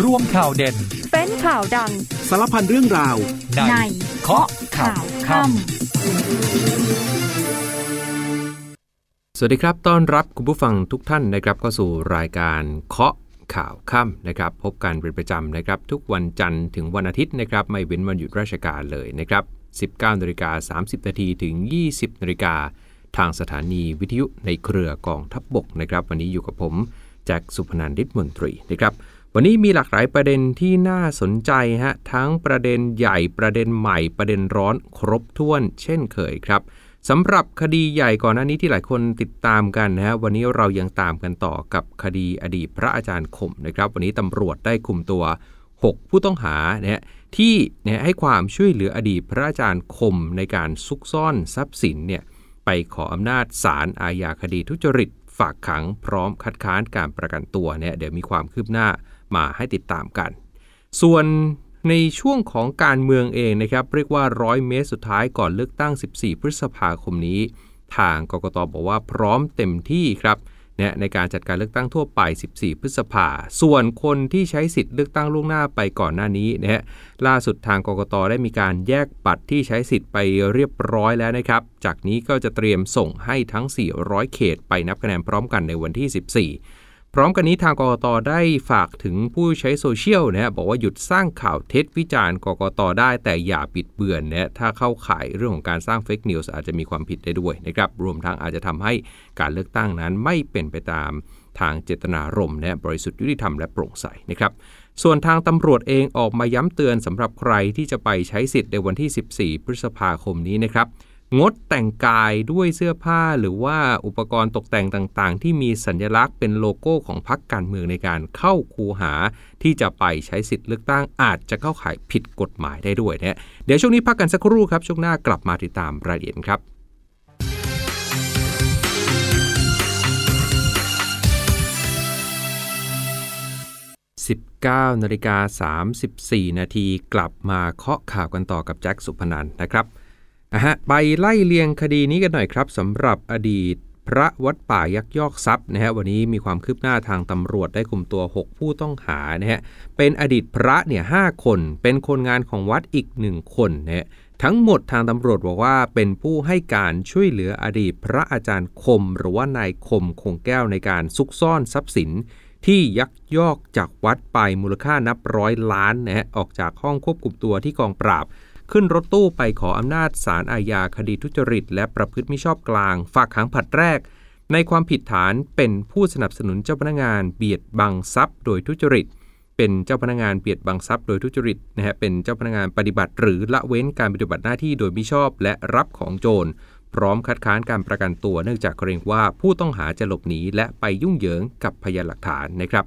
ร่วมข่าวเด่น เป็นข่าวดัง สารพันเรื่องราวในในเคาะข่าวค่ำสวัสดีครับ ต้อนรับคุณผู้ฟังทุกท่านนะครับเข้าสู่รายการเคาะข่าวค่ำนะครับ พบกันเป็นประจำนะครับ ทุกวันจันทร์ถึงวันอาทิตย์นะครับ ไม่เว้นวันหยุดราชการเลยนะครับ 19นาฬิกา30นาทีถึง 20นาฬิกาทางสถานีวิทยุในเครือกองทัพบบกนะครับ วันนี้อยู่กับผมแจ็คสุพนันท์ฤทธิ์มนตรีนะครับ วันนี้มีหลากหลายประเด็นที่น่าสนใจฮะทั้งประเด็นใหญ่ประเด็นใหม่ประเด็นร้อนครบถ้วน เช่นเคยครับสำหรับคดีใหญ่ก่อนหน้านี้ที่หลายคนติดตามกันนะฮะวันนี้เรายังตามกันต่อกับคดีอดีตพระอาจารย์คมนะครับ วันนี้ตำรวจได้คุมตัว 6 ผู้ต้องหาเนะฮะที่เนี่ยให้ความช่วยเหลืออดีตพระอาจารย์คมในการซุกซ่อนทรัพย์สินเนี่ยไปขออำนาจศาลอาญาคดีทุจริต ฝากขังพร้อมคัดค้านการประกันตัวเนี่ยเดี๋ยวมีความคืบหน้า มาให้ติดตามกัน ส่วนในช่วงของการเมืองเองนะครับเรียกว่าร้อยเมตรสุดท้ายก่อนเลือกตั้ง 14 พฤษภาคมนี้ ทางกกตบอกว่าพร้อมเต็มที่ครับเนี่ยในการจัดการเลือกตั้งทั่วไป 14 พฤษภา ส่วนคนที่ใช้สิทธิ์เลือกตั้งล่วงหน้าไปก่อนหน้านี้นะฮะ ล่าสุดทางกกตได้มีการแยกบัตรที่ใช้สิทธิ์ไปเรียบร้อยแล้วนะครับ จากนี้ก็จะเตรียมส่งให้ทั้ง 400 เขตไปนับคะแนนพร้อมกันในวันที่ 14 พร้อมกันนี้ทางกกตได้ฝากถึงผู้ใช้โซเชียลนะบอกว่าหยุดสร้างข่าวเท็จวิจารณ์กกตได้แต่อย่าบิดเบือนนะถ้าเข้าข่ายเรื่องของการสร้าง fake news อาจจะมีความผิดได้ด้วยนะครับรวมทั้งอาจจะทำให้การเลือกตั้งนั้นไม่เป็นไปตามทางเจตนารมณ์นะบริสุทธิ์ยุติธรรมและโปร่งใสนะครับส่วนทางตำรวจเองออกมาย้ำเตือนสำหรับใครที่จะไปใช้สิทธิ์ในวันที่ 14 พฤษภาคมนี้นะครับ งดแต่งกายด้วยเสื้อผ้าหรือว่าอุปกรณ์ตกแต่งต่างๆ ที่มีสัญลักษณ์เป็นโลโก้ของพรรคการเมืองในการเข้าคูหา ที่จะไปใช้สิทธิ์เลือกตั้งอาจจะเข้าข่ายผิดกฎหมายได้ด้วยนะเดี๋ยวช่วงนี้พักกันสักครู่ครับ ช่วงหน้ากลับมาติดตามรายละเอียดครับ19นาฬิกา34 นาทีกลับมาเคาะข่าวกันต่อกับแจ็คสุพนันนะครับ อะฮะไปไล่เลียงคดีนี้กันหน่อยครับสำหรับอดีตพระวัดป่ายักยอกทรัพย์นะฮะวันนี้มีความคืบหน้าทางตำรวจได้คุมตัว 6 ผู้ต้องหานะฮะเป็นอดีตพระเนี่ยหคน เป็นคนงานของวัดอีก 1 คนนะฮะทั้งหมดทางตำรวจบอกว่าเป็นผู้ให้การช่วยเหลืออดีตพระอาจารย์คม หรือว่านายคมคงแก้วในการซุกซ่อนทรัพย์สิน ที่ยักยอกจากวัดไปมูลค่านับร้อยล้านนะฮะออกจากห้องควบคุมตัวที่กองปราบ ขึ้นรถตู้ไปขออำนาจศาลอาญาคดีทุจริต และประพฤติมิชอบกลาง ฝากขังผลัดแรก ในความผิดฐานเป็นผู้สนับสนุนเจ้าพนักงานเบียดบังทรัพย์ โดยทุจริต เป็นเจ้าพนักงานเบียดบังทรัพย์โดยทุจริตนะฮะเป็นเจ้าพนักงานปฏิบัติ หรือละเว้นการปฏิบัติหน้าที่โดยมิชอบและรับของโจรพร้อมคัดค้านการประกันตัวเนื่องจากเกรงว่าผู้ต้องหาจะหลบหนีและไปยุ่งเหยิงกับพยานหลักฐานนะครับ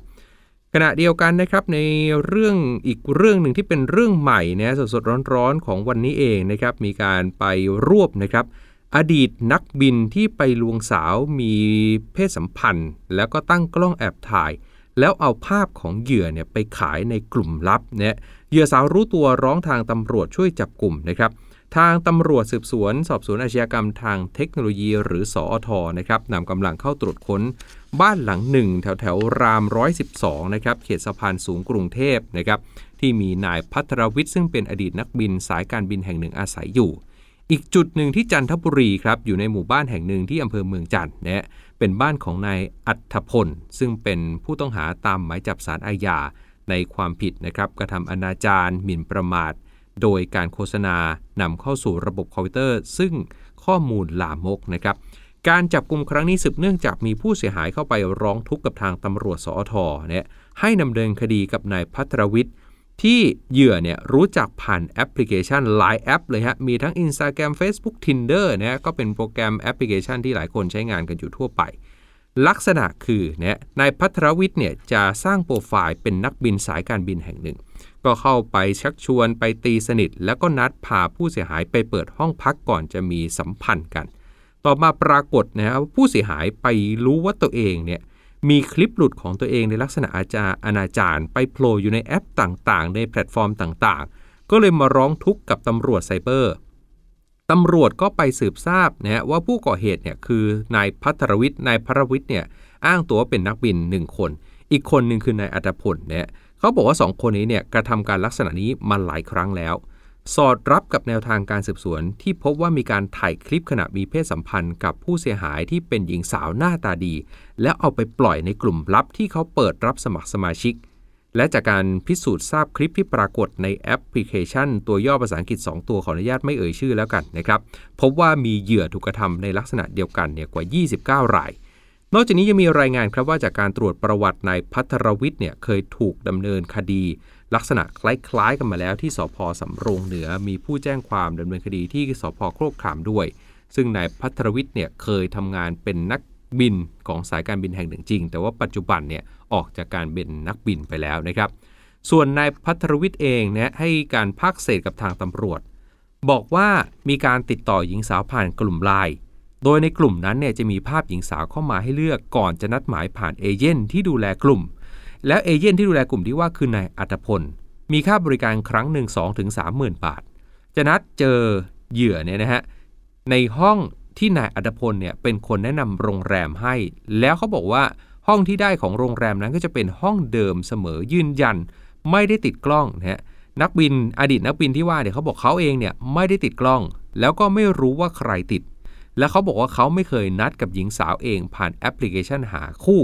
ขณะเดียวกันนะครับในเรื่องอีกเรื่องหนึ่งที่เป็นเรื่องใหม่นะสดๆร้อนๆของวันนี้เองนะครับมีการไปรวบนะครับอดีตนักบินที่ไปลวงสาวมีเพศสัมพันธ์ แล้วก็ตั้งกล้องแอบถ่าย แล้วเอาภาพของเหยื่อเนี่ยไปขายในกลุ่มลับเนี่ยเหยื่อสาวรู้ตัวร้องทางตำรวจช่วยจับกลุ่มนะครับ ทางตำรวจสืบสวน สอบสวนอาชญากรรมทางเทคโนโลยีหรือสอทนะครับนำกำลังเข้าตรวจค้นบ้านหลังหนึ่งแถวแถวราม 112 นะครับ เขตสะพานสูงกรุงเทพนะครับ ที่มีนายพัทรวิทย์ซึ่งเป็นอดีตนักบินสายการบินแห่งหนึ่งอาศัยอยู่ อีกจุดหนึ่งที่จันทบุรีครับ อยู่ในหมู่บ้านแห่งหนึ่งที่อำเภอเมืองจันทร์นะฮะเป็นบ้านของนายอัธพล ซึ่งเป็นผู้ต้องหาตามหมายจับสารอาญาในความผิดนะครับกระทำอนาจารหมิ่นประมาท โดยการโฆษณานำเข้าสู่ระบบคอมพิวเตอร์ ซึ่งข้อมูลลามกนะครับการจับกลุ่มครั้งนี้สืบเนื่องจากมีผู้เสียหายเข้าไปร้องทุกข์กับทางตำรวจสอทเนี่ยให้ดำเนินคดีกับนายพัทรวิทย์ที่เหยื่อเนี่ยรู้จักผ่านแอปพลิเคชัน หลายแอปเลยฮะ มีทั้ง Instagram Facebook Tinder นะก็เป็นโปรแกรมแอปพลิเคชันที่หลายคนใช้งานกันอยู่ทั่วไป ลักษณะคือเนี่ยนายพัทรวิทย์เนี่ยจะสร้างโปรไฟล์เป็นนักบินสายการบินแห่งหนึ่ง ก็เข้าไปชักชวนไปตีสนิท แล้วก็นัดพาผู้เสียหายไปเปิดห้องพักก่อนจะมีสัมพันธ์กัน ต่อมาปรากฏนะครับว่าผู้เสียหายไปรู้ว่าตัวเองเนี่ยมีคลิปหลุดของตัวเองในลักษณะอาจารอนาจารไปโผล่อยู่ในแอปต่างๆ ในแพลตฟอร์มต่างๆ ก็เลยมาร้องทุกข์กับตำรวจไซเบอร์ตำรวจก็ไปสืบทราบนะฮะว่าผู้ก่อเหตุเนี่ยคือนายพัทรวิทย์นายพัทรวิทย์เนี่ยอ้างตัวว่าเป็นนักบิน 1 คน อีกคนหนึ่งคือนายอัตพลเนี่ย เขาบอกว่าสองคนนี้เนี่ยกระทำการลักษณะนี้มาหลายครั้งแล้ว สอดรับกับแนวทางการสืบสวน ที่พบว่ามีการถ่ายคลิปขณะมีเพศสัมพันธ์กับผู้เสียหายที่เป็นหญิงสาวหน้าตาดี แล้วเอาไปปล่อยในกลุ่มลับที่เขาเปิดรับสมัครสมาชิก และจากการพิสูจน์ทราบคลิปที่ปรากฏในแอปพลิเคชัน ตัวย่อภาษาอังกฤษ 2 ตัวขออนุญาตไม่เอ่ยชื่อแล้วกันนะครับพบว่ามีเหยื่อถูกกระทำในลักษณะเดียวกันเนี่ยกว่า 29 ราย นอกจากนี้ยังมีรายงานครับว่าจากการตรวจประวัตินายพัทรวิทย์เนี่ยเคยถูกดำเนินคดี ลักษณะคล้ายๆกันมาแล้วที่สพสำโรงเหนือมีผู้แจ้งความดำเนินคดีที่สพโครกขามด้วย ซึ่งนายพัทรวิทย์เนี่ยเคยทำงานเป็นนักบินของสายการบินแห่งหนึ่งจริง แต่ว่าปัจจุบันเนี่ยออกจากการเป็นนักบินไปแล้วนะครับ ส่วนนายพัทรวิทย์เองเนี่ยให้การภาคเศษกับทางตำรวจ บอกว่ามีการติดต่อหญิงสาวผ่านกลุ่มไลน์ โดยในกลุ่มนั้นเนี่ยจะมีภาพหญิงสาวเข้ามาให้เลือกก่อนจะนัดหมายผ่านเอเย่นที่ดูแลกลุ่ม แล้วเอเย่นที่ดูแลกลุ่มที่ว่าคือนายอัตพล มีค่าบริการครั้งหนึ่ง2-3ถึง30,000บาท จะนัดเจอเหยื่อเนี่ยนะฮะในห้องที่นายอัตพลเนี่ยเป็นคนแนะนำโรงแรมให้ แล้วเขาบอกว่าห้องที่ได้ของโรงแรมนั้นก็จะเป็นห้องเดิมเสมอยืนยัน ไม่ได้ติดกล้องนะฮะนักบินอดีตนักบินที่ว่าเนี่ยเขาบอกเขาเองเนี่ยไม่ได้ติดกล้อง แล้วก็ไม่รู้ว่าใครติด และเขาบอกว่าเขาไม่เคยนัดกับหญิงสาวเองผ่านแอปพลิเคชันหาคู่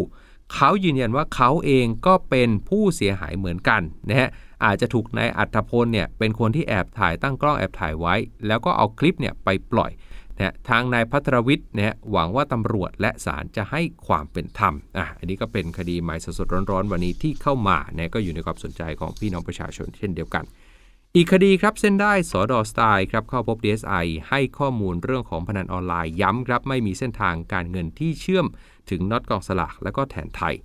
เขายืนยันว่าเขาเองก็เป็นผู้เสียหายเหมือนกันนะฮะอาจจะถูกนายอัธพลเนี่ยเป็นคนที่แอบถ่ายตั้งกล้องแอบถ่ายไว้ แล้วก็เอาคลิปเนี่ยไปปล่อยนะทางนายพัทรวิทย์เนี่ยหวังว่าตำรวจและศาลจะให้ความเป็นธรรมอะอันนี้ก็เป็นคดีใหม่สดๆร้อนๆ วันนี้ที่เข้ามาเนี่ยก็อยู่ในความสนใจของพี่น้องประชาชนเช่นเดียวกัน อีกคดีครับเส้นได้สอดอสไตล์ครับเข้าพบ DSI ให้ข้อมูลเรื่องของพนันออนไลน์ย้ำครับไม่มีเส้นทางการเงินที่เชื่อมถึงน็อตกองสลากและก็แทนไทย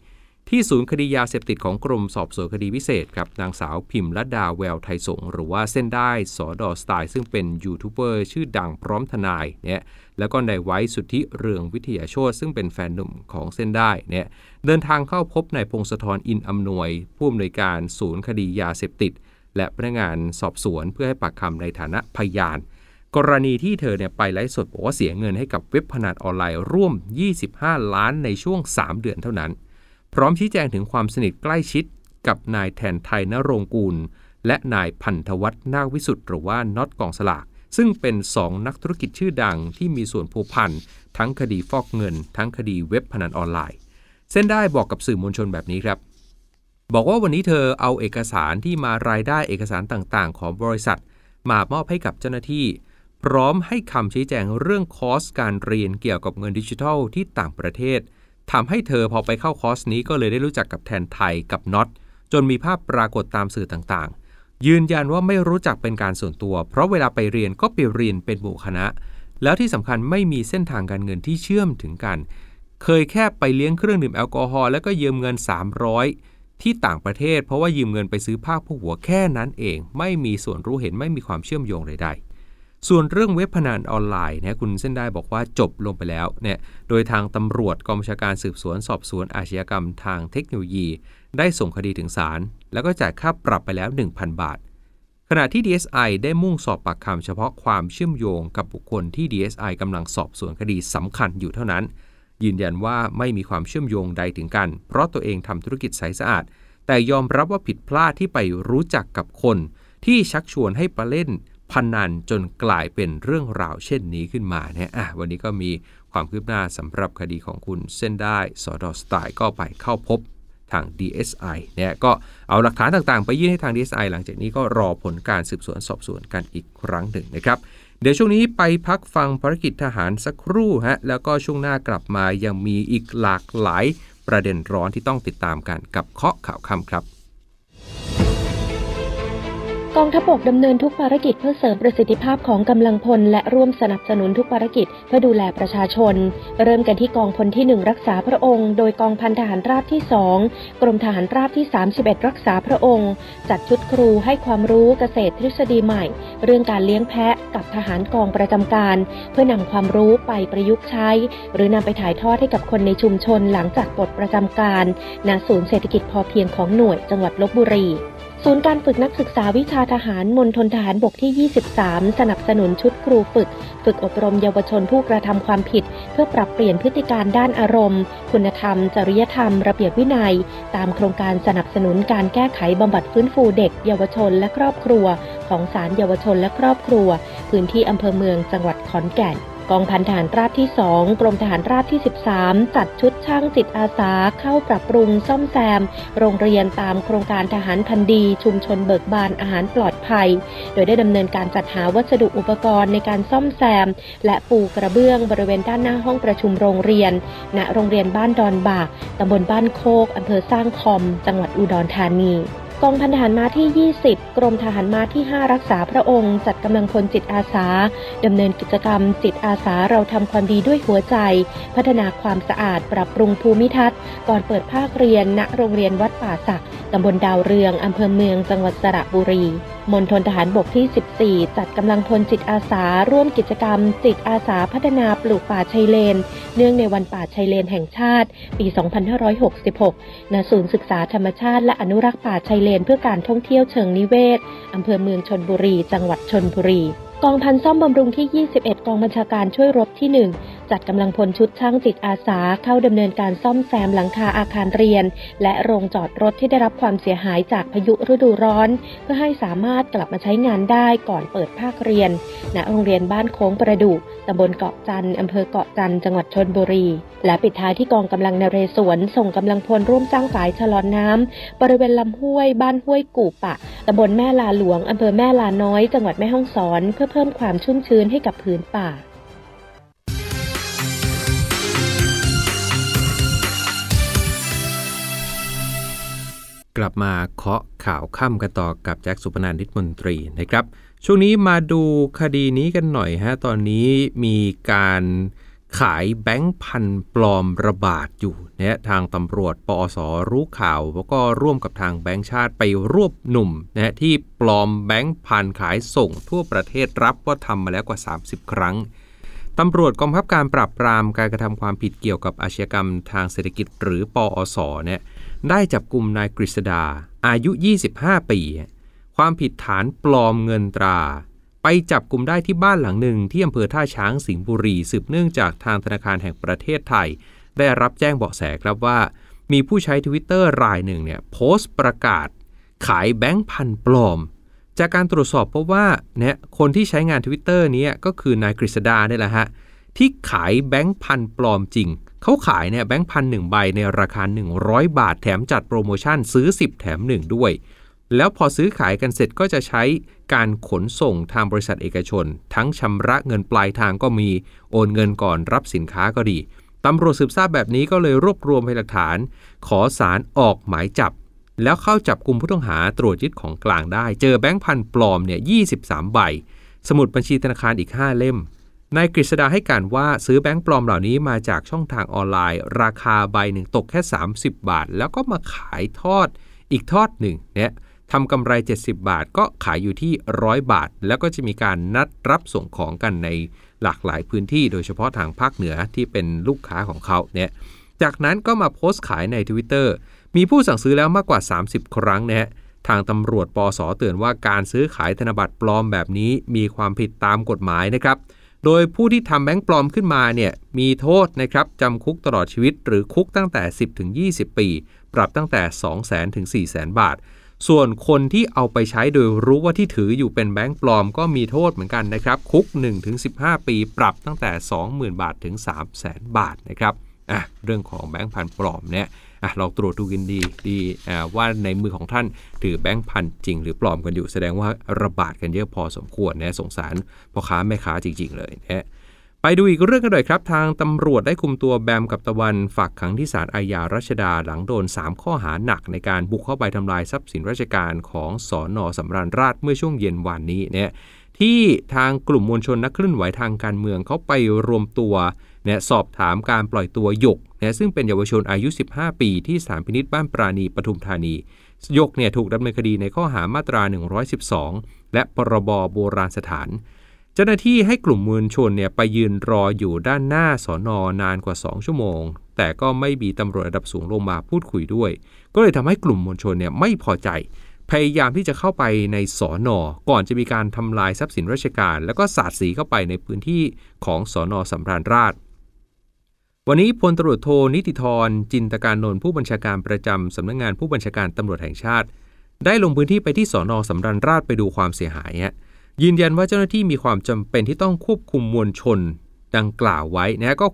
ที่ศูนย์คดียาเสพติดของกรมสอบสวนคดีพิเศษครับนางสาวพิมพ์ลัดาแววไทยสงหรือว่าเส้นได้สอดอสไตล์ซึ่งเป็นยูทูบเบอร์ชื่อดังพร้อมทนายเนี่ยแล้วก็ในไว้สุทธิเรืองวิทยาโชตซึ่งเป็นแฟนหนุ่มของเส้นได้เนี่ยเดินทางเข้าพบนายพงศธรอินอำนวยผู้อำนวยการศูนย์คดียาเสพติด และพนักงานสอบสวนเพื่อให้ปากคำในฐานะพยาน กรณีที่เธอเนี่ยไปไลฟ์สดบอกว่าเสียเงินให้กับเว็บพนันออนไลน์ร่วม 25 ล้านในช่วง 3 เดือนเท่านั้น พร้อมชี้แจงถึงความสนิทใกล้ชิดกับนายแทนไทยนรงกูล และนายพันธวัฒน์นาวิสุทธ์หรือว่าน็อตกองสลากซึ่งเป็น 2 นักธุรกิจชื่อดังที่มีส่วนผูกพันทั้งคดีฟอกเงิน ทั้งคดีเว็บพนันออนไลน์ เส้นได้บอกกับสื่อมวลชนแบบนี้ครับ บอกว่าวันนี้เธอเอาเอกสารที่มารายได้เอกสารต่างๆ ของบริษัท มามอบให้กับเจ้าหน้าที่ พร้อมให้คำชี้แจงเรื่องคอร์สการเรียนเกี่ยวกับเงินดิจิทัลที่ต่างประเทศทำให้เธอพอไปเข้าคอร์สนี้ก็เลยได้รู้จักกับแทนไทยกับน็อตจนมีภาพปรากฏตามสื่อต่างๆ ยืนยันว่าไม่รู้จักเป็นการส่วนตัว เพราะเวลาไปเรียนก็ไปเรียนเป็นหมู่คณะ แล้วที่สำคัญไม่มีเส้นทางการเงินที่เชื่อมถึงกัน เคยแค่ไปเลี้ยงเครื่องดื่มแอลกอฮอล์แล้วก็ยืมเงิน 300 ที่ต่างประเทศ เพราะว่ายืมเงินไปซื้อผ้าผู้หัวแค่นั้นเอง ไม่มีส่วนรู้เห็นไม่มีความเชื่อมโยงใดๆ ส่วนเรื่องเว็บพนันออนไลน์นะคุณเส้นได้บอกว่าจบลงไปแล้วเนี่ยโดยทางตำรวจกองบัญชาการสืบสวนสอบสวนอาชญากรรมทางเทคโนโลยี ได้ส่งคดีถึงศาลแล้วก็จ่ายค่าปรับไปแล้ว 1,000 บาท ขณะที่ DSI ได้มุ่งสอบปากคำเฉพาะความเชื่อมโยงกับบุคคลที่ DSI กำลังสอบสวนคดีสำคัญอยู่เท่านั้น ยืนยันว่าไม่มีความเชื่อมโยงใดถึงกัน เพราะตัวเองทำธุรกิจใสสะอาด แต่ยอมรับว่าผิดพลาดที่ไปรู้จักกับคน ที่ชักชวนให้ไปเล่นพนันจนกลายเป็นเรื่องราวเช่นนี้ขึ้นมาเนี่ยอะวันนี้ก็มีความคืบหน้าสำหรับคดีของคุณเส้นได้สอดอสไตล์ก็ไปเข้าพบทาง DSI เนี่ยก็เอาหลักฐานต่างๆ ไปยื่นให้ทาง DSI หลังจากนี้ก็รอผลการสืบสวนสอบสวนกันอีกครั้งหนึ่งนะครับ เดี๋ยวช่วงนี้ไปพักฟังภารกิจทหารสักครู่ฮะแล้วก็ช่วงหน้ากลับมายังมีอีกหลากหลายประเด็นร้อนที่ต้องติดตามกันกับเคาะข่าวค่ำครับ กองทัพบกดำเนินทุกภารกิจเพื่อเสริมประสิทธิภาพของกำลังพล และร่วมสนับสนุนทุกภารกิจเพื่อดูแลประชาชน เริ่มกันที่กองพลที่ 1 รักษาพระองค์ โดยกองพันทหารราบที่ 2 กรมทหารราบที่ 31 รักษาพระองค์ จัดชุดครูให้ความรู้เกษตรทฤษฎีใหม่ เรื่องการเลี้ยงแพะกับทหารกองประจำการ เพื่อนำความรู้ไปประยุกต์ใช้ หรือนำไปถ่ายทอดให้กับคนในชุมชนหลังจากปลดประจำการณศูนย์เศรษฐกิจพอเพียงของหน่วยจังหวัดลบบุรี ศูนย์การฝึกนักศึกษาวิชาทหารมณฑลทหารบกที่ 23 สนับสนุนชุดครูฝึก ฝึกอบรมเยาวชนผู้กระทำความผิด เพื่อปรับเปลี่ยนพฤติการด้านอารมณ์ คุณธรรม จริยธรรม ระเบียบวินัย ตามโครงการสนับสนุนการแก้ไขบำบัดฟื้นฟูเด็ก เยาวชนและครอบครัว ของศาลเยาวชนและครอบครัว พื้นที่อำเภอเมืองจังหวัดขอนแก่น กองพันทหารราบที่ 2 กรมทหารราบที่ 13 จัดชุดช่างจิตอาสาเข้าปรับปรุงซ่อมแซม โรงเรียนตามโครงการทหารพันดี ชุมชนเบิกบานอาหารปลอดภัย โดยได้ดำเนินการจัดหาวัสดุอุปกรณ์ในการซ่อมแซม และปูกระเบื้องบริเวณด้านหน้าห้องประชุมโรงเรียน ณ โรงเรียนบ้านดอนบากตำบลบ้านโคกอำเภอสร้างคอม จังหวัดอุดรธานี กองพันทหารม้าที่ 20 กรมทหารม้าที่ 5 รักษาพระองค์ จัดกำลังพลจิตอาสาดำเนินกิจกรรม จิตอาสาเราทำความดีด้วยหัวใจ พัฒนาความสะอาดปรับปรุงภูมิทัศน์ ก่อนเปิดภาคเรียน ณ โรงเรียนวัดป่าสักตำบลดาวเรืองอำเภอเมือง จังหวัดสระบุรีมณฑลทหารบกที่ 14 จัดกำลังพลจิตอาสา ร่วมกิจกรรม จิตอาสาพัฒนาปลูกป่าชายเลน เนื่องในวันป่าชายเลนแห่งชาติ ปี 2566 ณ ศูนย์ศึกษาธรรมชาติและอนุรักษ์ป่าชายเลนเพื่อการท่องเที่ยวเชิงนิเวศ อำเภอเมืองชนบุรี จังหวัดชนบุรี กองพันซ่อมบำรุงที่ 21 กองบัญชาการช่วยรบที่ 1 จัดกำลังพลชุดช่างจิตอาสาเข้าดำเนินการซ่อมแซมหลังคาอาคารเรียน และโรงจอดรถที่ได้รับความเสียหายจากพายุฤดูร้อน เพื่อให้สามารถกลับมาใช้งานได้ก่อนเปิดภาคเรียน ณ โรงเรียนบ้านโค้งประดุตำบลเกาะจันทร์อำเภอเกาะจันทร์จังหวัดชนบุรี และปิดท้ายที่กองกำลังนเรศวรส่งกำลังพลร่วมสร้างฝายชะลอนน้ำบริเวณลำห้วย บ้านห้วยกู่ปะตำบลแม่ลาหลวงอำเภอแม่ลาน้อย จังหวัดแม่ฮ่องสอน เพื่อเพิ่มความชุ่มชื้นให้กับพื้นป่า กลับมาเคาะข่าวค่ำกันต่อกับแจ็คสุพนันท์นิตมนตรีนะครับ ช่วงนี้มาดูคดีนี้กันหน่อยฮะตอนนี้มีการขายแบงค์พันปลอมระบาดอยู่นะทางตำรวจปอสรู้ข่าว แล้วก็ร่วมกับทางแบงค์ชาติไปรวบหนุ่มนะที่ปลอมแบงค์พันขายส่งทั่วประเทศรับว่าทำมาแล้วกว่า 30 ครั้งตำรวจกองบังคับการปราบปรามการกระทำความผิดเกี่ยวกับอาชญากรรมทางเศรษฐกิจหรือปอสเนี่ย ได้จับกลุ่มนายกฤษดาอายุ 25 ปี ความผิดฐานปลอมเงินตรา ไปจับกลุ่มได้ที่บ้านหลังหนึ่งที่อำเภอท่าช้างสิงห์บุรี สืบเนื่องจากทางธนาคารแห่งประเทศไทย ได้รับแจ้งเบาะแสครับว่า มีผู้ใช้ทวิตเตอร์รายหนึ่งเนี่ยโพสต์ประกาศ ขายแบงค์พันปลอม จากการตรวจสอบพบว่าเนี่ยคนที่ใช้งานทวิตเตอร์นี้ก็คือนายกฤษดาเนี่ยแหละฮะที่ขายแบงค์พันปลอมจริง เขาขายเนี่ยแบงค์พันหนึ่งใบในราคา 100 บาทแถมจัดโปรโมชั่นซื้อ 10 แถม 1 ด้วย แล้วพอซื้อขายกันเสร็จก็จะใช้การขนส่งทางบริษัทเอกชน ทั้งชำระเงินปลายทางก็มีโอนเงินก่อนรับสินค้าก็ดีตำรวจสืบทราบแบบนี้ก็เลยรวบรวมพยานหลักฐาน ขอสารออกหมายจับ แล้วเข้าจับกลุ่มผู้ต้องหาตรวจยึดของกลางได้ เจอแบงค์พันปลอมเนี่ย 23 ใบ สมุดบัญชีธนาคารอีก 5 เล่ม นายกฤษดาให้การว่าซื้อแบงค์ปลอมเหล่านี้มาจากช่องทางออนไลน์ ราคาใบหนึ่งตกแค่ 30 บาท แล้วก็มาขายทอดอีกทอดหนึ่งเนี่ยทำกำไร 70 บาทก็ขายอยู่ที่ 100 บาท แล้วก็จะมีการนัดรับส่งของกันในหลากหลายพื้นที่ โดยเฉพาะทางภาคเหนือที่เป็นลูกค้าของเขาเนี่ยจากนั้นก็มาโพสต์ขายใน Twitter มีผู้สั่งซื้อแล้วมากกว่า 30 ครั้งนะฮะทางตำรวจปอสเตือนว่าการซื้อขายธนบัตรปลอมแบบนี้มีความผิดตามกฎหมายนะครับ โดยผู้ที่ทำแบงค์ปลอมขึ้นมาเนี่ยมีโทษนะครับจำคุกตลอดชีวิต หรือคุกตั้งแต่ 10ถึง20 ปี ปรับตั้งแต่ 2 0 0 0 0 0ถึง4 0 0 0 0 บาท ส่วนคนที่เอาไปใช้โดยรู้ว่าที่ถืออยู่เป็นแบงค์ปลอมก็มีโทษเหมือนกันนะครับ คุก1-15 ปี ปรับตั้งแต่ 20,000 บาทถึง 3 0 0 0 0 0 บาทนะครับ อะเรื่องของแบงค์พันปลอมเนี่ยอะลองตรวจดูกันดีดีอ่าว่าในมือของท่านถือแบงค์พันจริง หรือปลอมกันอยู่แสดงว่าระบาดกันเยอะพอสมควรนะสงสารพ่อค้าแม่ค้าจริง ๆ เลยนะไปดูอีกเรื่องกันหน่อยครับ ทางตำรวจได้คุมตัวแบมกับตะวันฝากขังที่ศาลอาญารัชดาหลังโดน 3 ข้อหาหนักในการบุกเข้าไปทำลายทรัพย์สินราชการของสอนอสำราญราชเมื่อช่วงเย็นวานนี้เนี่ย ที่ทางกลุ่มมวลชนนักเคลื่อนไหวทางการเมืองเขาไปรวมตัวเนี่ยสอบถามการปล่อยตัวหยกเนี่ยซึ่งเป็นเยาวชนอายุ 15 ปีที่สถานพินิษบ้านปราณีปทุมธานีหยกเนี่ยถูกดำเนินคดีในข้อหามาตรา 112 และพรบโบราณสถาน เจ้าหน้าที่ให้กลุ่มมวลชนเนี่ยไปยืนรออยู่ด้านหน้าสอนอนานกว่า 2 ชั่วโมง แต่ก็ไม่มีตำรวจระดับสูงลงมาพูดคุยด้วย ก็เลยทำให้กลุ่มมวลชนเนี่ยไม่พอใจ พยายามที่จะเข้าไปในสอนอก่อนจะมีการทำลายทรัพย์สินราชการ แล้วก็สาดสีเข้าไปในพื้นที่ของสอนอสำราญราชวันนี้พลตรวจโทนิติธรจินตการนนท์ผู้บัญชาการประจำสำนักงงานผู้บัญชาการตำรวจแห่งชาติ ได้ลงพื้นที่ไปที่สอนอสำราญราชไปดูความเสียหายยืนยันว่าเจ้าหน้าที่มีความจำเป็นที่ต้องควบคุมมวลชนดังกล่าวไว้นะก็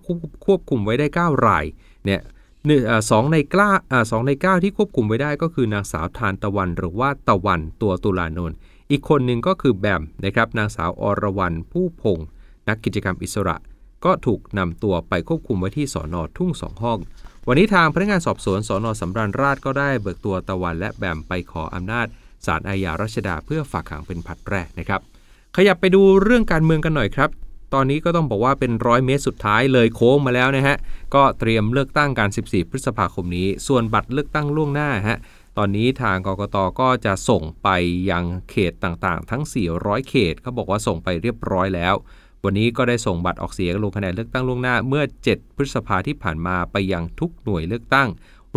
ควบคุมไว้ได้ 9 รายเนี่ย หนึ่งสองในกล้าสองในเก้าที่ควบคุมไว้ได้ก็คือนางสาวทานตะวัน หรือว่าตะวันตัวตุลานนท์อีกคนหนึ่งก็คือแบมนะครับนางสาวอรวรรณผู้พงนักกิจกรรมอิสระ ก็ถูกนำตัวไปควบคุมไว้ที่สอนอทุ่งสองห้อง วันนี้ทางพนักงานสอบสวนสอนอสำราญราชก็ได้เบิกตัวตะวันและแบมไปขออำนาจศาลอาญารัชดาเพื่อฝากขังเป็นผัดแรกนะครับขยับไปดูเรื่องการเมืองกันหน่อยครับ ตอนนี้ก็ต้องบอกว่าเป็นร้อยเมตรสุดท้ายเลยโค้งมาแล้วนะฮะ ก็เตรียมเลือกตั้งการ 14 พฤษภาคมนี้ ส่วนบัตรเลือกตั้งล่วงหน้าฮะ ตอนนี้ทางกกตก็จะส่งไปยังเขตต่างๆ ทั้ง 400 เขตเขาบอกว่าส่งไปเรียบร้อยแล้ว วันนี้ก็ได้ส่งบัตรออกเสียงลงคะแนนเลือกตั้งล่วงหน้าเมื่อ 7 พฤษภาที่ผ่านมาไปยังทุกหน่วยเลือกตั้ง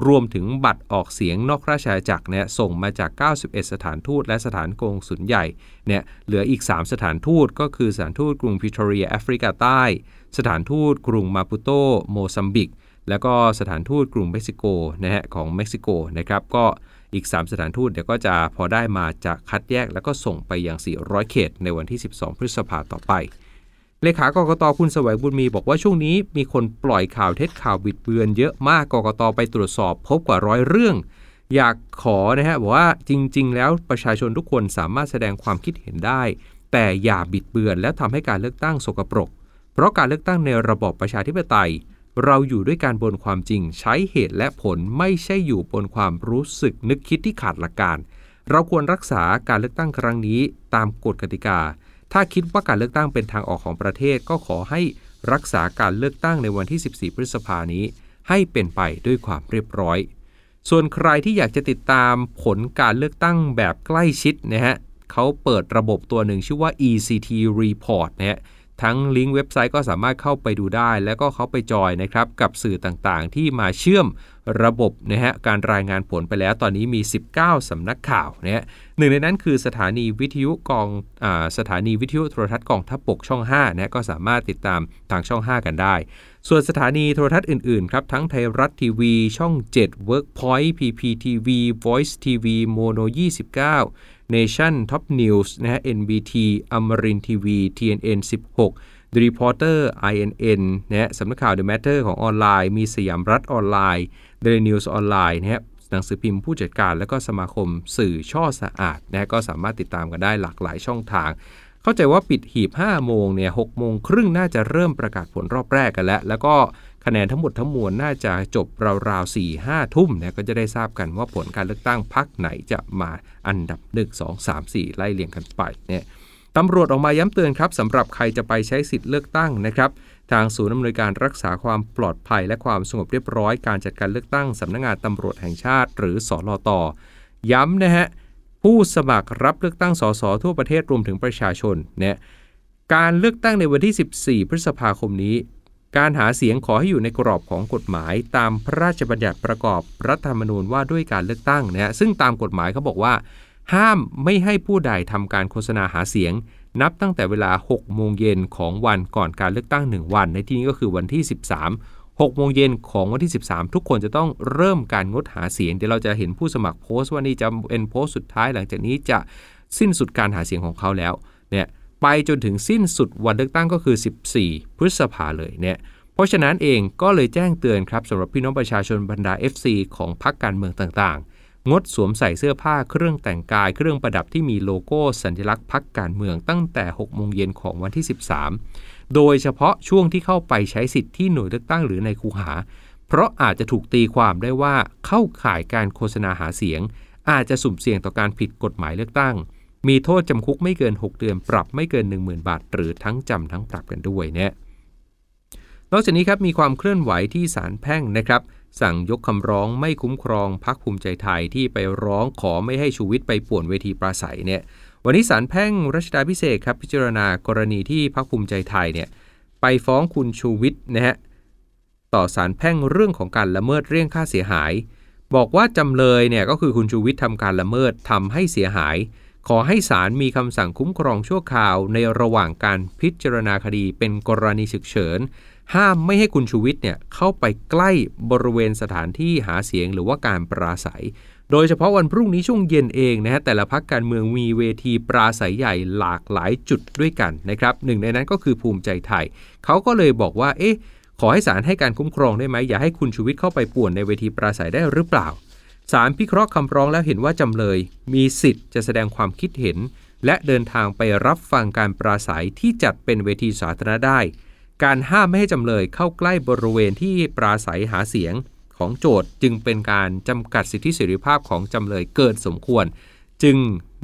รวมถึงบัตรออกเสียงนอกราชอาณาจักรเนี่ยส่งมาจาก 91 สถานทูตและสถานกงสุลใหญ่เนี่ยเหลืออีก 3 สถานทูตก็คือสถานทูตกรุงพิทอเรียแอฟริกาใต้ สถานทูตกรุงมาปุโตโมซัมบิก แล้วก็สถานทูตกรุงเม็กซิโกนะฮะของเม็กซิโกนะครับก็อีก 3 สถานทูตเดี๋ยวก็จะพอได้มาจะคัดแยกแล้วก็ส่งไปยัง 400 เขต ในวันที่ 12 พฤษภาต่อไป เลขากกตคุณแสวงบุญมีบอกว่าช่วงนี้มีคนปล่อยข่าวเท็จข่าวบิดเบือน เยอะมากกกตไปตรวจสอบพบกว่าร้อยเรื่อง อยากขอนะฮะบอกว่าจริง ๆ แล้วประชาชนทุกคนสามารถแสดงความคิดเห็นได้ แต่อย่าบิดเบือนและทำให้การเลือกตั้งสกปรก เพราะการเลือกตั้งในระบอบประชาธิปไตย เราอยู่ด้วยการบนความจริงใช้เหตุและผลไม่ใช่อยู่บนความรู้สึกนึกคิดที่ขาดหลักการ เราควรรักษาการเลือกตั้งครั้งนี้ตามกฎกติกา ถ้าคิดว่าการเลือกตั้งเป็นทางออกของประเทศก็ขอให้รักษาการเลือกตั้งในวันที่ 14 พฤษภานี้ ให้เป็นไปด้วยความเรียบร้อย ส่วนใครที่อยากจะติดตามผลการเลือกตั้งแบบใกล้ชิดนะฮะเขาเปิดระบบตัวหนึ่งชื่อว่า ECT Report นะฮะ ทั้งลิงก์เว็บไซต์ก็สามารถเข้าไปดูได้ แล้วก็เขาไปจอยนะครับกับสื่อต่างๆ ที่มาเชื่อมระบบนะฮะการรายงานผลไปแล้วตอนนี้มี 19 สำนักข่าวนะฮะหนึ่งในนั้นคือสถานีวิทยุกองอสถานีวิทยุโทรทัศน์กองทัพบกช่อง5นะก็สามารถติดตามทางช่อง 5 กันได้ ส่วนสถานีโทรทัศน์อื่น ๆ ครับ ทั้งไทยรัฐทีวี ช่อง 7 Workpoint PPTV Voice TV Mono 29 Nation Top News นะฮะ NBT อมรินทีวี TNN 16 The Reporter INN นะฮะสำนักข่าว The Matter ของออนไลน์ มีสยามรัฐออนไลน์ Daily News ออนไลน์นะฮะหนังสือพิมพ์ผู้จัดการและก็สมาคมสื่อช่อสะอาดนะก็สามารถติดตามกันได้หลากหลายช่องทาง เข้าใจว่าปิดหีบ 5 โมงเนี่ย6โมงครึ่งน่าจะเริ่มประกาศผลรอบแรกกันแล้ว แล้วก็ คะแนนทั้งหมดทั้งมวลน่าจะจบราวๆ4 5ทุ่มเนี่ยก็จะได้ทราบกันว่าผลการเลือกตั้งพักไหนจะมาอันดับ 1 2 3 4 ไล่เรียงกันไปเนี่ยตำรวจออกมาย้ำเตือนครับสำหรับใครจะไปใช้สิทธิ์เลือกตั้งนะครับ ทางศูนย์อำนวยการรักษาความปลอดภัย และความสงบเรียบร้อยการจัดการเลือกตั้งสำนักงงานตำรวจแห่งชาติ หรือสอลตย้ำนะฮะผู้สมัครรับเลือกตั้งสสทั่วประเทศรวมถึงประชาชนเนี่ยการเลือกตั้งในวันที่ 14 พฤษภาคมนี้ การหาเสียงขอให้อยู่ในกรอบของกฎหมาย ตามพระราชบัญญัติประกอบรัฐธรรมนูญว่าด้วยการเลือกตั้งนะฮะซึ่งตามกฎหมายเขาบอกว่า ห้ามไม่ให้ผู้ใดทำการโฆษณาหาเสียง นับตั้งแต่เวลา 6 โมงเย็นของวันก่อนการเลือกตั้ง 1 วัน ในที่นี้ก็คือวันที่ 13 6 โมงเย็นของวันที่ 13 ทุกคนจะต้องเริ่มการงดหาเสียง เดี๋ยวเราจะเห็นผู้สมัครโพสต์ว่านี่จะเป็นโพสต์สุดท้ายหลังจากนี้จะสิ้นสุดการหาเสียงของเขาแล้วเนี่ย ไปจนถึงสิ้นสุดวันเลือกตั้งก็คือ 14 พฤษภาเลยเนี่ยเพราะฉะนั้นเองก็เลยแจ้งเตือนครับสำหรับพี่น้องประชาชนบรรดา FC ของพรรคการเมืองต่างๆ งดสวมใส่เสื้อผ้าเครื่องแต่งกายเครื่องประดับที่มีโลโก้สัญลักษณ์พักการเมืองตั้งแต่6โมงเย็นของวันที่ 13 โดยเฉพาะช่วงที่เข้าไปใช้สิทธิ์ที่หน่วยเลือกตั้งหรือในคูหา เพราะอาจจะถูกตีความได้ว่าเข้าข่ายการโฆษณาหาเสียง อาจจะสุ่มเสี่ยงต่อการผิดกฎหมายเลือกตั้ง มีโทษจำคุกไม่เกิน 6 เดือน ปรับไม่เกิน 10,000 บาท หรือทั้งจำทั้งปรับกันด้วยเนี่ยนอกจากนี้ครับมีความเคลื่อนไหวที่ศาลแพ่งนะครับ สั่งยกคำร้องไม่คุ้มครองพักภูมิใจไทยที่ไปร้องขอไม่ให้ชูวิทย์ไปป่วนเวทีปราศัยเนี่ยวันนี้ศาลแพ่งรัชดาพิเศษครับพิจารณากรณีที่พักภูมิใจไทยเนี่ยไปฟ้องคุณชูวิทย์นะฮะต่อศาลแพ่งเรื่องของการละเมิดเรื่องค่าเสียหาย บอกว่าจำเลยเนี่ยก็คือคุณชูวิทย์ทำการละเมิดทำให้เสียหาย ขอให้ศาลมีคำสั่งคุ้มครองชั่วคราวในระหว่างการพิจารณาคดีเป็นกรณีฉุกเฉิน ห้ามไม่ให้คุณชูวิทย์เนี่ยเข้าไปใกล้บริเวณสถานที่หาเสียงหรือว่าการปราศัย โดยเฉพาะวันพรุ่งนี้ช่วงเย็นเองนะฮะแต่ละพักการเมืองมีเวทีปราศัยใหญ่หลากหลายจุดด้วยกันนะครับหนึ่งในนั้นก็คือภูมิใจไทย เขาก็เลยบอกว่าเอ๊ะขอให้ศาลให้การคุ้มครองได้ไหมอย่าให้คุณชูวิทย์เข้าไปป่วนในเวทีปราศัยได้หรือเปล่า ศาลพิเคราะห์คำร้องแล้วเห็นว่าจำเลย มีสิทธิ์จะแสดงความคิดเห็น และเดินทางไปรับฟังการปราศัยที่จัดเป็นเวทีสาธารณะได้ การห้ามไม่ให้จำเลยเข้าใกล้บริเวณที่ปราศัยหาเสียงของโจทย์จึงเป็นการจำกัดสิทธิเสรีภาพของจำเลยเกินสมควร จึง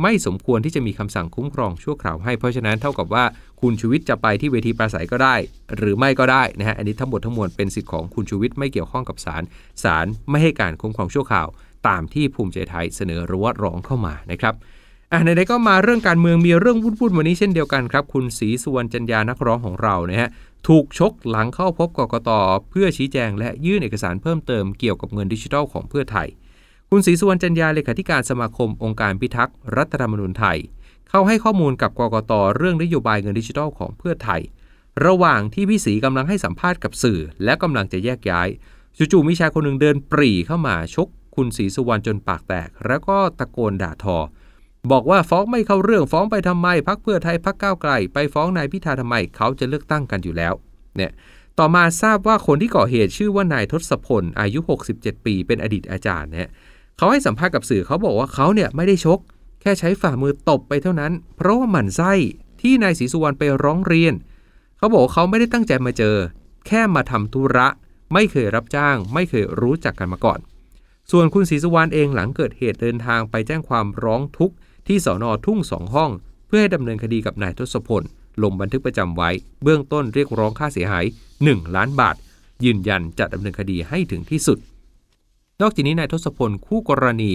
ไม่สมควรที่จะมีคำสั่งคุ้มครองชั่วคราวให้เพราะฉะนั้นเท่ากับว่าคุณชูวิทย์จะไปที่เวทีปราศัยก็ได้ หรือไม่ก็ได้นะฮะอันนี้ทั้งหมดทั้งมวลเป็นสิทธิของคุณชูวิทย์ไม่เกี่ยวข้องกับศาลศาลไม่ให้การคุ้มครองชั่วคราว ตามที่ภูมิใจไทยเสนอหรือว่าร้องเข้ามานะครับอะไหนๆก็มาเรื่องการเมืองมีเรื่องวุ่นๆวันนี้เช่นเดียวกันครับ คุณศรีสุวรรณจันยานักร้องของเรานะฮะถูกชกหลังเข้าพบกกตเพื่อชี้แจง และยื่นเอกสารเพิ่มเติมเกี่ยวกับเงินดิจิทัลของเพื่อไทย คุณศรีสุวรรณจันยาเลขาธิการสมาคมองค์การพิทักษ์รัฐธรรมนูญไทย เข้าให้ข้อมูลกับกกตเรื่องนโยบายเงินดิจิทัลของเพื่อไทย ระหว่างที่พี่ศรีกำลังให้สัมภาษณ์กับสื่อ และกำลังจะแยกย้ายจู่ๆมีชายคนหนึ่งเดินปรีเข้ามาชก คุณศรีสุวรรณจนปากแตก แล้วก็ตะโกนด่าทอ บอกว่าฟ้องไม่เข้าเรื่องฟ้องไปทำไมพักเพื่อไทยพักก้าวไกล ไปฟ้องนายพิธาทำไมเขาจะเลือกตั้งกันอยู่แล้วเนี่ยต่อมาทราบว่าคนที่ก่อเหตุชื่อว่านายทศพลอายุ 67 ปีเป็นอดีตอาจารย์เนี่ยเขาให้สัมภาษณ์กับสื่อเขาบอกว่าเขาเนี่ยไม่ได้ชก แค่ใช้ฝ่ามือตบไปเท่านั้น เพราะว่าหมั่นไส้ที่นายศรีสุวรรณไปร้องเรียน เขาบอกเขาไม่ได้ตั้งใจมาเจอ แค่มาทำธุระ ไม่เคยรับจ้าง ไม่เคยรู้จักกันมาก่อน ส่วนคุณศรีสุวรรณเองหลังเกิดเหตุเดินทางไปแจ้งความร้องทุกข์ที่สอนอทุ่งสองห้อง เพื่อให้ดำเนินคดีกับนายทศพลลงบันทึกประจำไว้ เบื้องต้นเรียกร้องค่าเสียหาย 1 ล้านบาท ยืนยันจะดำเนินคดีให้ถึงที่สุด นอกจากนี้นายทศพลคู่กรณี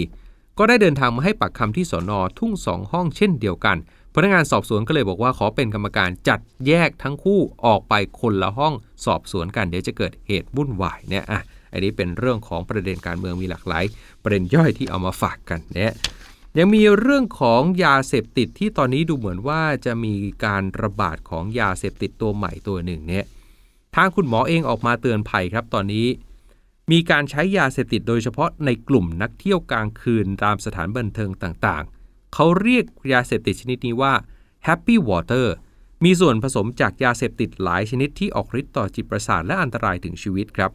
ก็ได้เดินทางมาให้ปากคำที่สอนอทุ่งสองห้องเช่นเดียวกันพนักงานสอบสวนก็เลยบอกว่าขอเป็นกรรมการจัดแยกทั้งคู่ออกไปคนละห้องสอบสวนกันเดี๋ยวจะเกิดเหตุวุ่นวายเนี่ยอะ อันนี้เป็นเรื่องของประเด็นการเมืองมีหลากหลาย ประเด็นย่อยที่เอามาฝากกันเนี่ยยังมีเรื่องของยาเสพติดที่ตอนนี้ดูเหมือนว่าจะมีการระบาดของยาเสพติดตัวใหม่ตัวหนึ่งเนี่ยทางคุณหมอเองออกมาเตือนภัยครับตอนนี้ มีการใช้ยาเสพติดโดยเฉพาะในกลุ่มนักเที่ยวกลางคืนตามสถานบันเทิงต่างๆ เขาเรียกยาเสพติดชนิดนี้ว่า Happy Water มีส่วนผสมจากยาเสพติดหลายชนิดที่ออกฤทธิ์ต่อจิตประสาทและอันตรายถึงชีวิตครับ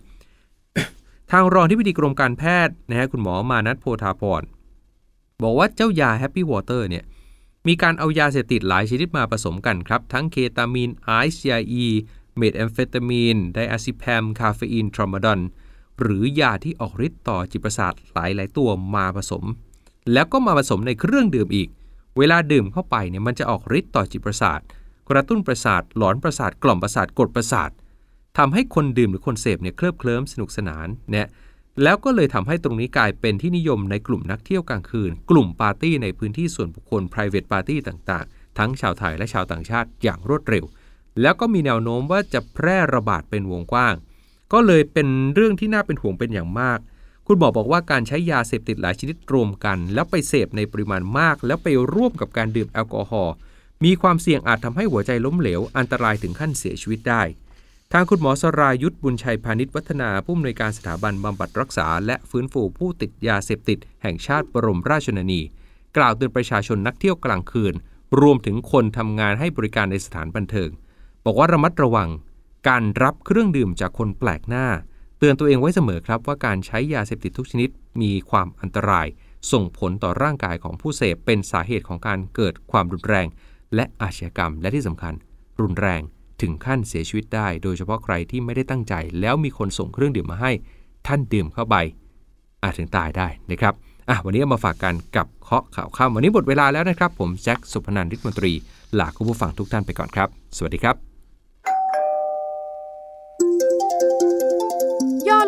ทางรองที่ปดีกรมการแพทย์นะฮะคุณหมอมานัทโพธาพรบอกว่าเจ้ายา Happy Water เนี่ยมีการเอายาเสพติดหลายชนิดมาผสมกันครับ ทั้งเคตามีนไอซ์ยาอีเมทแอมเฟตามีน ไดอะซิแพม คาเฟอีน ทรามาดอล หรือยาที่ออกฤทธิ์ต่อจิตประสาทหลายหลายตัวมาผสม แล้วก็มาผสมในเครื่องดื่มอีก เวลาดื่มเข้าไปเนี่ยมันจะออกฤทธิ์ต่อจิตประสาท กระตุ้นประสาท หลอนประสาท กล่อมประสาท กดประสาท ทำให้คนดื่มหรือคนเสพเนี่ยเคลิบเคลิ้มสนุกสนานเนี่ยแล้วก็เลยทำให้ตรงนี้กลายเป็นที่นิยมในกลุ่มนักเที่ยวกลางคืน กลุ่มปาร์ตี้ในพื้นที่ส่วนบุคคล private party ต่างๆ ทั้งชาวไทยและชาวต่างชาติอย่างรวดเร็ว แล้วก็มีแนวโน้มว่าจะแพร่ระบาดเป็นวงกว้าง ก็เลยเป็นเรื่องที่น่าเป็นห่วงเป็นอย่างมาก คุณหมอบอกว่าการใช้ยาเสพติดหลายชนิดรวมกัน แล้วไปเสพในปริมาณมาก แล้วไปร่วมกับการดื่มแอลกอฮอล์มีความเสี่ยงอาจทำให้หัวใจล้มเหลวอันตรายถึงขั้นเสียชีวิตได้ ทางคุณหมอสรายุทธบุญชัยพาณิชย์วัฒนาผู้อำนวยการสถาบันบำบัดรักษา และฟื้นฟูผู้ติดยาเสพติด แห่งชาติบรมราชชนนี กล่าวเตือนประชาชนนักเที่ยวกลางคืน รวมถึงคนทำงานให้บริการในสถานบันเทิง บอกว่าระมัดระวัง การรับเครื่องดื่มจากคนแปลกหน้า เตือนตัวเองไว้เสมอครับว่าการใช้ยาเสพติดทุกชนิดมีความอันตราย ส่งผลต่อร่างกายของผู้เสพเป็นสาเหตุของการเกิดความรุนแรง และอาชญากรรมและที่สำคัญ รุนแรง ถึงขั้นเสียชีวิตได้ โดยเฉพาะใครที่ไม่ได้ตั้งใจ แล้วมีคนส่งเครื่องดื่มมาให้ ท่านดื่มเข้าไปอาจถึงตายได้นะครับอะวันนี้เอามาฝากกันกับเคาะข่าวข้ามวันนี้หมดเวลาแล้วนะครับ ผมแจ็คสุพนันท์ริศมนตรีลาคุณผู้ฟังทุกท่านไปก่อนครับ สวัสดีครับ